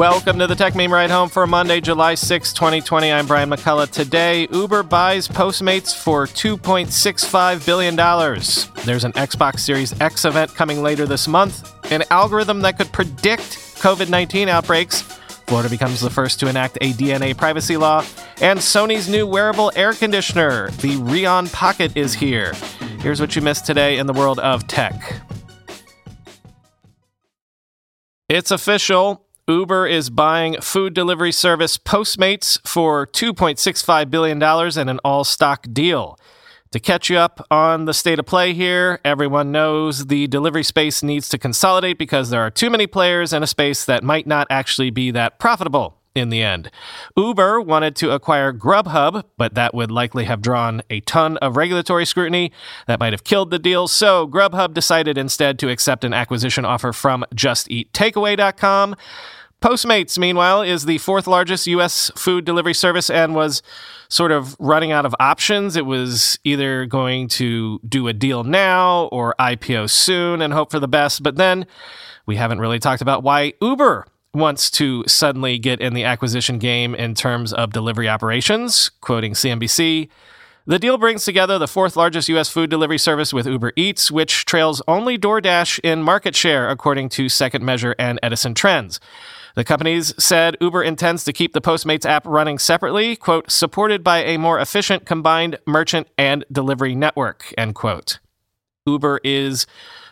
Welcome to the Techmeme Ride Home for Monday, July 6, 2020. I'm Brian McCullough. Today, Uber buys Postmates for $2.65 billion. There's an Xbox Series X event coming later this month, an algorithm that could predict COVID 19 outbreaks. Florida becomes the first to enact a DNA privacy law, and Sony's new wearable air conditioner, the Reon Pocket, is here. Here's what you missed today in the world of tech. It's official. Uber is buying food delivery service Postmates for $2.65 billion in an all stock deal. To catch you up on the state of play here, everyone knows the delivery space needs to consolidate because there are too many players in a space that might not actually be that profitable in the end. Uber wanted to acquire Grubhub, but that would likely have drawn a ton of regulatory scrutiny that might have killed the deal. So Grubhub decided instead to accept an acquisition offer from JustEatTakeaway.com. Postmates, meanwhile, is the fourth largest U.S. food delivery service and was sort of running out of options. It was either going to do a deal now or IPO soon and hope for the best. But then we haven't really talked about why Uber wants to suddenly get in the acquisition game in terms of delivery operations, quoting CNBC. The deal brings together the fourth largest U.S. food delivery service with Uber Eats, which trails only DoorDash in market share, according to Second Measure and Edison Trends. The companies said Uber intends to keep the Postmates app running separately, quote, supported by a more efficient combined merchant and delivery network, end quote. Uber is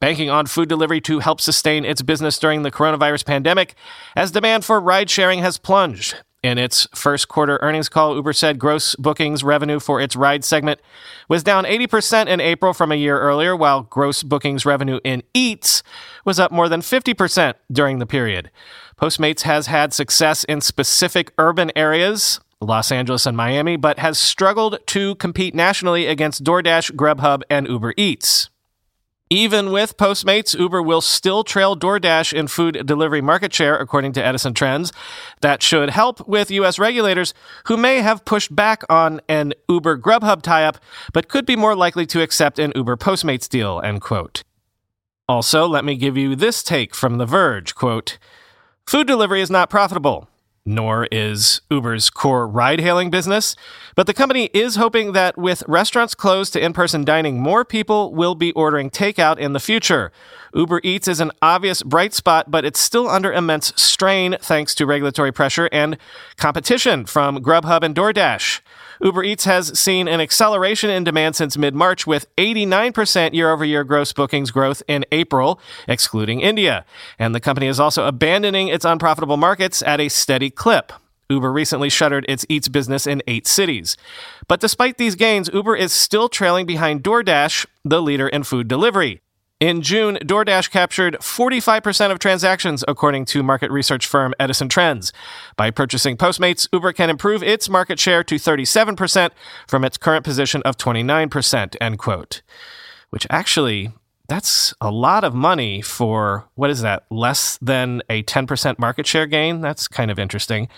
banking on food delivery to help sustain its business during the coronavirus pandemic as demand for ride sharing has plunged. In its first quarter earnings call, Uber said gross bookings revenue for its ride segment was down 80% in April from a year earlier, while gross bookings revenue in Eats was up more than 50% during the period. Postmates has had success in specific urban areas, Los Angeles and Miami, but has struggled to compete nationally against DoorDash, Grubhub, and Uber Eats. Even with Postmates, Uber will still trail DoorDash in food delivery market share, according to Edison Trends. That should help with U.S. regulators who may have pushed back on an Uber Grubhub tie up, but could be more likely to accept an Uber Postmates deal, end quote. Also, let me give you this take from The Verge, quote, Food delivery is not profitable, nor is Uber's core ride hailing business. But the company is hoping that with restaurants closed to in person dining, more people will be ordering takeout in the future. Uber Eats is an obvious bright spot, but it's still under immense strain thanks to regulatory pressure and competition from Grubhub and DoorDash. Uber Eats has seen an acceleration in demand since mid March with 89% year over year gross bookings growth in April, excluding India. And the company is also abandoning its unprofitable markets at a steady clip. Uber recently shuttered its Eats business in eight cities. But despite these gains, Uber is still trailing behind DoorDash, the leader in food delivery. In June, DoorDash captured 45% of transactions, according to market research firm Edison Trends. By purchasing Postmates, Uber can improve its market share to 37% from its current position of 29%, end quote. Which actually, that's a lot of money for, what is that, less than a 10% market share gain? That's kind of interesting.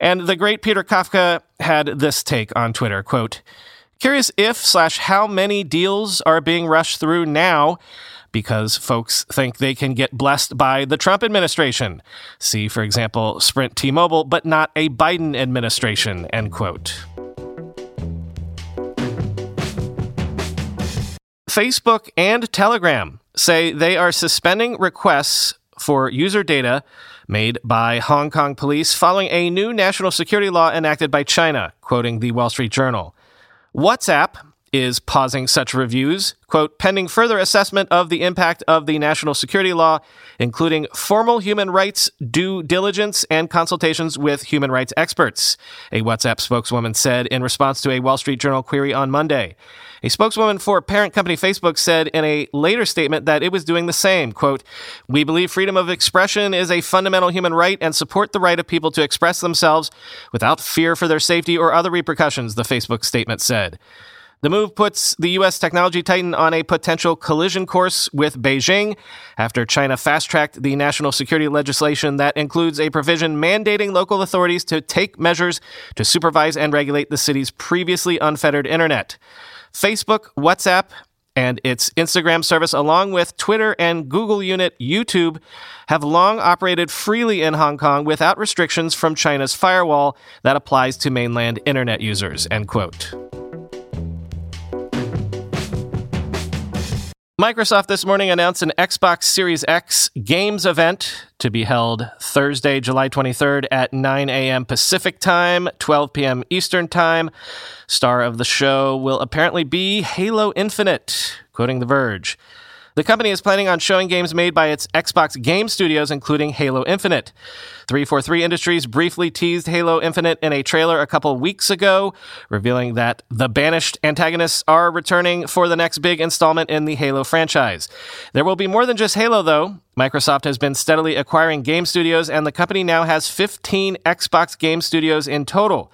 And the great Peter Kafka had this take on Twitter, quote, Curious if slash how many deals are being rushed through now because folks think they can get blessed by the Trump administration. See, for example, Sprint T Mobile, but not a Biden administration, end quote. Facebook and Telegram say they are suspending requests for user data made by Hong Kong police following a new national security law enacted by China, quoting the Wall Street Journal. WhatsApp is pausing such reviews, quote, pending further assessment of the impact of the national security law, including formal human rights due diligence and consultations with human rights experts, a WhatsApp spokeswoman said in response to a Wall Street Journal query on Monday. A spokeswoman for parent company Facebook said in a later statement that it was doing the same. Quote, We believe freedom of expression is a fundamental human right and support the right of people to express themselves without fear for their safety or other repercussions, the Facebook statement said. The move puts the U.S. technology titan on a potential collision course with Beijing after China fast tracked the national security legislation that includes a provision mandating local authorities to take measures to supervise and regulate the city's previously unfettered internet. Facebook, WhatsApp, and its Instagram service, along with Twitter and Google unit YouTube, have long operated freely in Hong Kong without restrictions from China's firewall that applies to mainland internet users. End quote. Microsoft this morning announced an Xbox Series X games event to be held Thursday, July 23rd at 9 a.m. Pacific Time, 12 p.m. Eastern Time. Star of the show will apparently be Halo Infinite, quoting The Verge. The company is planning on showing games made by its Xbox game studios, including Halo Infinite. 343 Industries briefly teased Halo Infinite in a trailer a couple weeks ago, revealing that the banished antagonists are returning for the next big installment in the Halo franchise. There will be more than just Halo, though. Microsoft has been steadily acquiring game studios, and the company now has 15 Xbox game studios in total.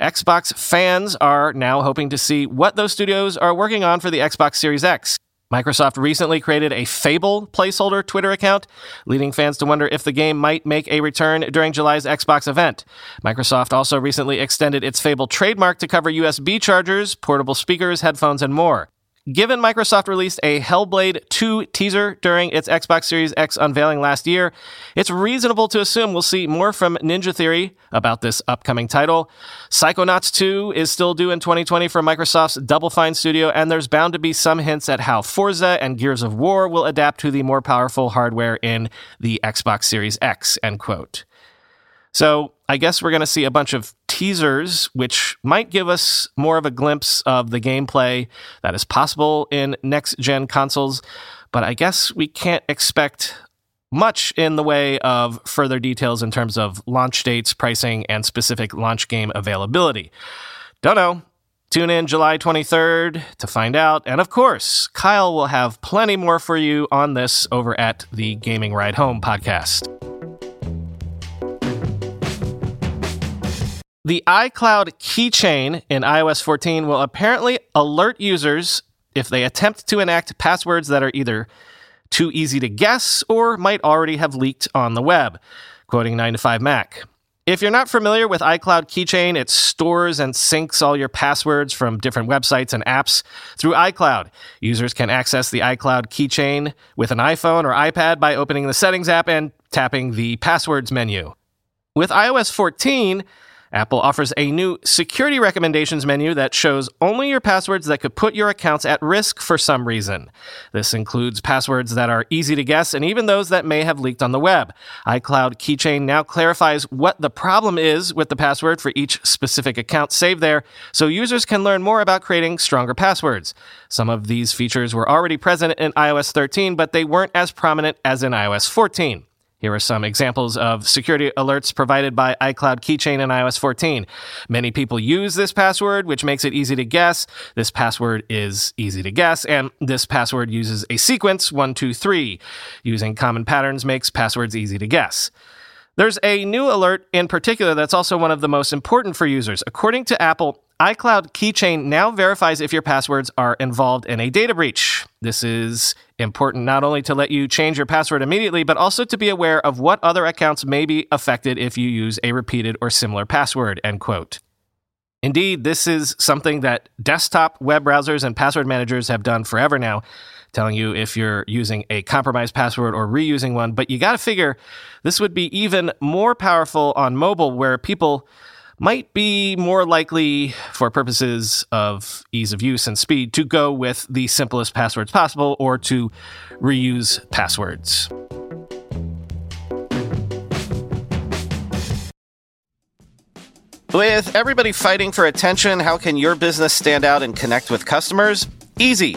Xbox fans are now hoping to see what those studios are working on for the Xbox Series X. Microsoft recently created a Fable placeholder Twitter account, leading fans to wonder if the game might make a return during July's Xbox event. Microsoft also recently extended its Fable trademark to cover USB chargers, portable speakers, headphones, and more. Given Microsoft released a Hellblade 2 teaser during its Xbox Series X unveiling last year, it's reasonable to assume we'll see more from Ninja Theory about this upcoming title. Psychonauts 2 is still due in 2020 from Microsoft's Double Fine studio, and there's bound to be some hints at how Forza and Gears of War will adapt to the more powerful hardware in the Xbox Series X, end quote. So I guess we're going to see a bunch of teasers, which might give us more of a glimpse of the gameplay that is possible in next gen consoles. But I guess we can't expect much in the way of further details in terms of launch dates, pricing, and specific launch game availability. Don't know. Tune in July 23rd to find out. And of course, Kyle will have plenty more for you on this over at the Gaming Ride Home podcast. The iCloud keychain in iOS 14 will apparently alert users if they attempt to enact passwords that are either too easy to guess or might already have leaked on the web, quoting 9to5Mac. If you're not familiar with iCloud Keychain, it stores and syncs all your passwords from different websites and apps through iCloud. Users can access the iCloud Keychain with an iPhone or iPad by opening the Settings app and tapping the Passwords menu. With iOS 14, Apple offers a new security recommendations menu that shows only your passwords that could put your accounts at risk for some reason. This includes passwords that are easy to guess and even those that may have leaked on the web. iCloud Keychain now clarifies what the problem is with the password for each specific account saved there, so users can learn more about creating stronger passwords. Some of these features were already present in iOS 13, but they weren't as prominent as in iOS 14. Here are some examples of security alerts provided by iCloud Keychain in iOS 14. Many people use this password, which makes it easy to guess. This password is easy to guess, and this password uses a sequence 1, 2, 3. Using common patterns makes passwords easy to guess. There's a new alert in particular that's also one of the most important for users. According to Apple, iCloud Keychain now verifies if your passwords are involved in a data breach. This is important not only to let you change your password immediately, but also to be aware of what other accounts may be affected if you use a repeated or similar password, end quote. Indeed, this is something that desktop web browsers and password managers have done forever now, telling you if you're using a compromised password or reusing one. But you got to figure this would be even more powerful on mobile where people might be more likely, for purposes of ease of use and speed, to go with the simplest passwords possible or to reuse passwords. With everybody fighting for attention, how can your business stand out and connect with customers? Easy.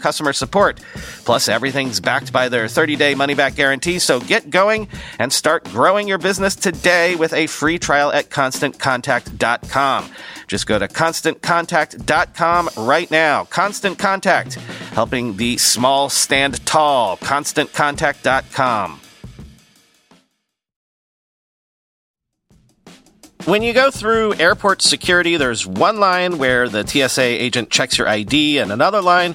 customer support. Plus, everything's backed by their 30 day money back guarantee, so get going and start growing your business today with a free trial at constantcontact.com. Just go to constantcontact.com right now. Constant Contact, helping the small stand tall. ConstantContact.com. When you go through airport security, there's one line where the TSA agent checks your ID and another line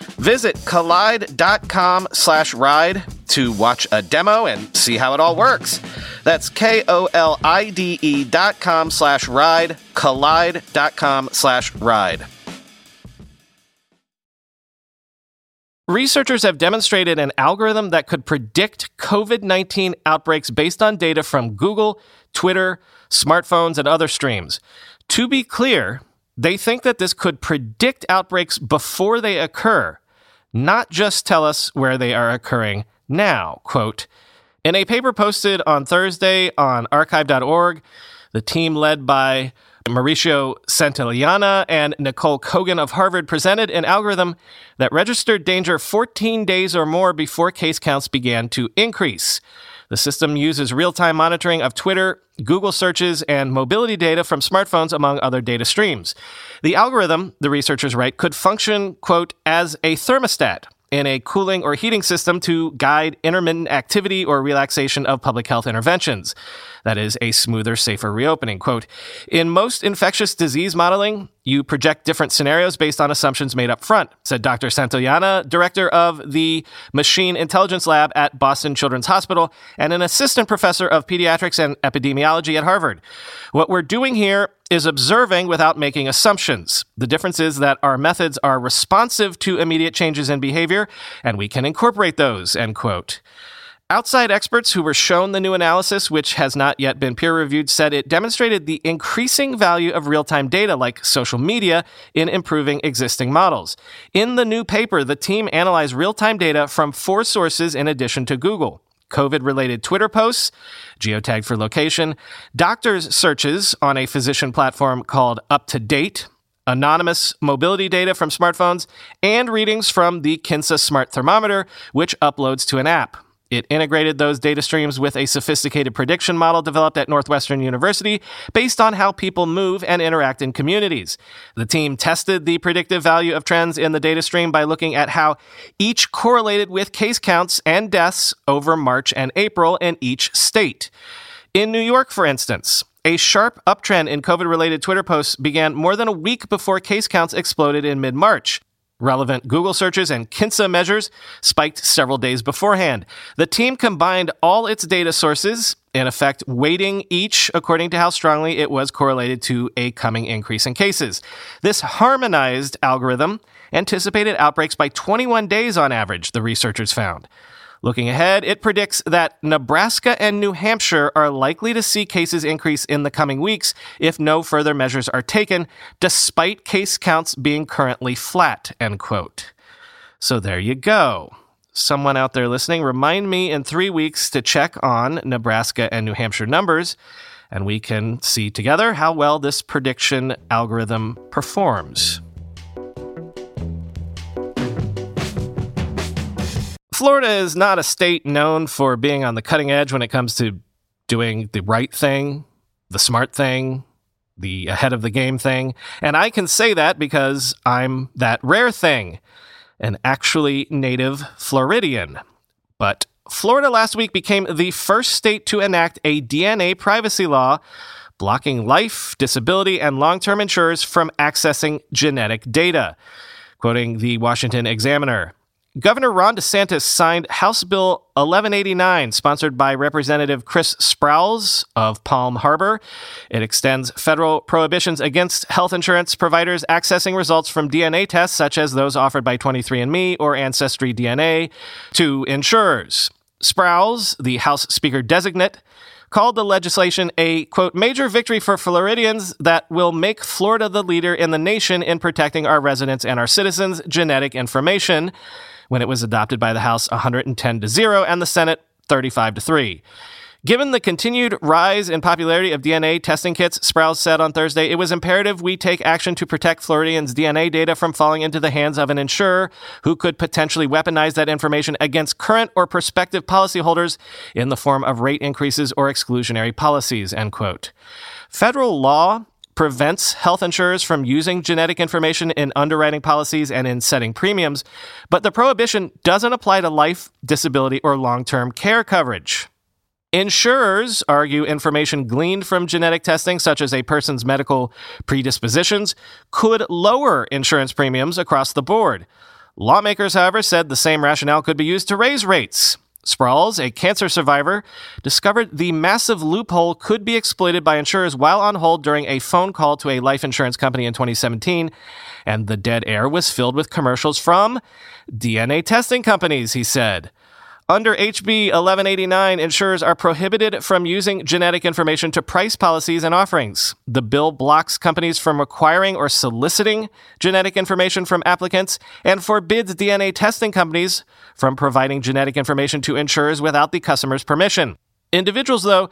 Visit kolide.com slash ride to watch a demo and see how it all works. That's K-O-L-I-D-E dot com slash ride, kolide.com slash ride. Researchers have demonstrated an algorithm that could predict COVID 19 outbreaks based on data from Google, Twitter, smartphones, and other streams. To be clear, they think that this could predict outbreaks before they occur, not just tell us where they are occurring now. Quote, in a paper posted on Thursday on arXiv.org, the team led by Mauricio Santillana and Nicole Kogan of Harvard presented an algorithm that registered danger 14 days or more before case counts began to increase. The system uses real time monitoring of Twitter, Google searches, and mobility data from smartphones, among other data streams. The algorithm, the researchers write, could function, quote, as a thermostat in a cooling or heating system to guide intermittent activity or relaxation of public health interventions. That is a smoother, safer reopening. Quote, in most infectious disease modeling, you project different scenarios based on assumptions made up front, said Dr. Santillana, director of the Machine Intelligence Lab at Boston Children's Hospital and an assistant professor of pediatrics and epidemiology at Harvard. What we're doing here is observing without making assumptions. The difference is that our methods are responsive to immediate changes in behavior, and we can incorporate those, end quote. Outside experts who were shown the new analysis, which has not yet been peer reviewed, said it demonstrated the increasing value of real time data like social media in improving existing models. In the new paper, the team analyzed real time data from four sources in addition to Google. COVID related Twitter posts, geotagged for location, doctors' searches on a physician platform called Up to Date, anonymous mobility data from smartphones, and readings from the Kinsa Smart Thermometer, which uploads to an app. It integrated those data streams with a sophisticated prediction model developed at Northwestern University based on how people move and interact in communities. The team tested the predictive value of trends in the data stream by looking at how each correlated with case counts and deaths over March and April in each state. In New York, for instance, a sharp uptrend in COVID related Twitter posts began more than a week before case counts exploded in mid March. Relevant Google searches and Kinsa measures spiked several days beforehand. The team combined all its data sources, in effect, weighting each according to how strongly it was correlated to a coming increase in cases. This harmonized algorithm anticipated outbreaks by 21 days on average, the researchers found. Looking ahead, it predicts that Nebraska and New Hampshire are likely to see cases increase in the coming weeks if no further measures are taken, despite case counts being currently flat, end quote. So there you go. Someone out there listening, remind me in three weeks to check on Nebraska and New Hampshire numbers, and we can see together how well this prediction algorithm performs. Florida is not a state known for being on the cutting edge when it comes to doing the right thing, the smart thing, the ahead of the game thing. And I can say that because I'm that rare thing, an actually native Floridian. But Florida last week became the first state to enact a DNA privacy law blocking life, disability, and long term insurers from accessing genetic data. Quoting the Washington Examiner. Governor Ron DeSantis signed House Bill 1189, sponsored by Representative Chris Sprowls of Palm Harbor. It extends federal prohibitions against health insurance providers accessing results from DNA tests, such as those offered by 23andMe or Ancestry DNA, to insurers. Sprowls, the House Speaker designate, called the legislation a, quote, major victory for Floridians that will make Florida the leader in the nation in protecting our residents and our citizens' genetic information when it was adopted by the House 110 to 0 and the Senate 35 to 3. Given the continued rise in popularity of DNA testing kits, Sprowls said on Thursday, it was imperative we take action to protect Floridians' DNA data from falling into the hands of an insurer who could potentially weaponize that information against current or prospective policyholders in the form of rate increases or exclusionary policies, end quote. Federal law prevents health insurers from using genetic information in underwriting policies and in setting premiums, but the prohibition doesn't apply to life, disability, or long term care coverage. Insurers argue information gleaned from genetic testing, such as a person's medical predispositions, could lower insurance premiums across the board. Lawmakers, however, said the same rationale could be used to raise rates. Sprowls, a cancer survivor, discovered the massive loophole could be exploited by insurers while on hold during a phone call to a life insurance company in 2017, and the dead air was filled with commercials from DNA testing companies, he said. Under HB 1189, insurers are prohibited from using genetic information to price policies and offerings. The bill blocks companies from acquiring or soliciting genetic information from applicants and forbids DNA testing companies from providing genetic information to insurers without the customer's permission. Individuals, though,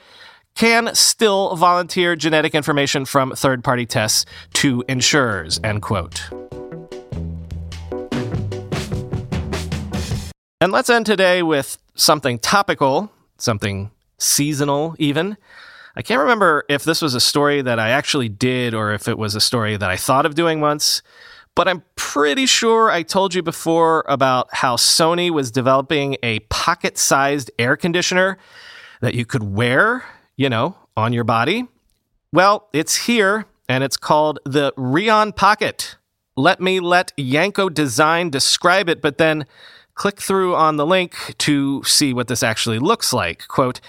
can still volunteer genetic information from third party tests to insurers, end quote. And let's end today with something topical, something seasonal, even. I can't remember if this was a story that I actually did or if it was a story that I thought of doing once, but I'm pretty sure I told you before about how Sony was developing a pocket sized air conditioner that you could wear, you know, on your body. Well, it's here and it's called the Reon Pocket. Let me let Yanko Design describe it, but then click through on the link to see what this actually looks like. Quote,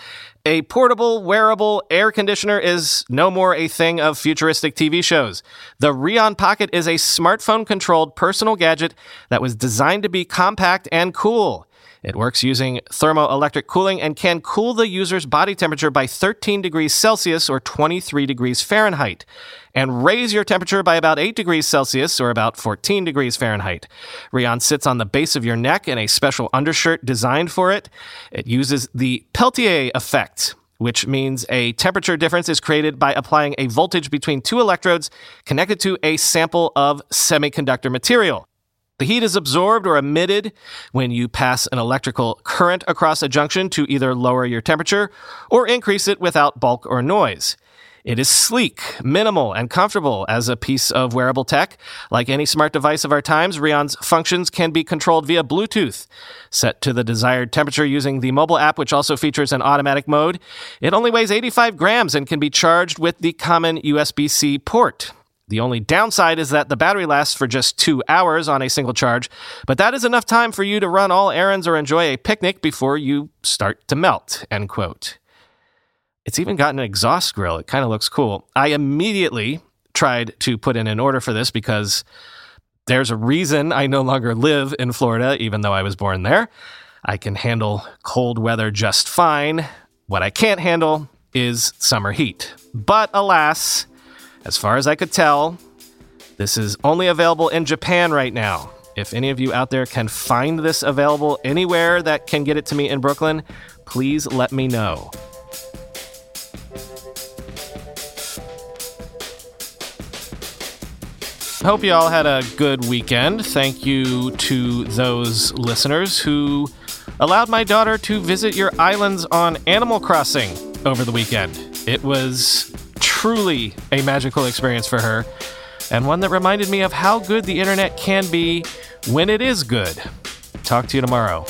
a portable, wearable air conditioner is no more a thing of futuristic TV shows. The Reon Pocket is a smartphone controlled personal gadget that was designed to be compact and cool. It works using thermoelectric cooling and can cool the user's body temperature by 13 degrees Celsius or 23 degrees Fahrenheit, and raise your temperature by about 8 degrees Celsius or about 14 degrees Fahrenheit. Reon sits on the base of your neck in a special undershirt designed for it. It uses the Peltier effect, which means a temperature difference is created by applying a voltage between two electrodes connected to a sample of semiconductor material. The heat is absorbed or emitted when you pass an electrical current across a junction to either lower your temperature or increase it without bulk or noise. It is sleek, minimal, and comfortable as a piece of wearable tech. Like any smart device of our times, Reon's functions can be controlled via Bluetooth. Set to the desired temperature using the mobile app, which also features an automatic mode. It only weighs 85 grams and can be charged with the common USB C port. The only downside is that the battery lasts for just two hours on a single charge, but that is enough time for you to run all errands or enjoy a picnic before you start to melt. End quote. It's even got an exhaust grill. It kind of looks cool. I immediately tried to put in an order for this because There's a reason I no longer live in Florida, even though I was born there. I can handle cold weather just fine. What I can't handle is summer heat. But alas, as far as I could tell, this is only available in Japan right now. If any of you out there can find this available anywhere that can get it to me in Brooklyn, please let me know. Hope you all had a good weekend. Thank you to those listeners who allowed my daughter to visit your islands on Animal Crossing over the weekend. It was truly a magical experience for her, and one that reminded me of how good the internet can be when it is good. Talk to you tomorrow.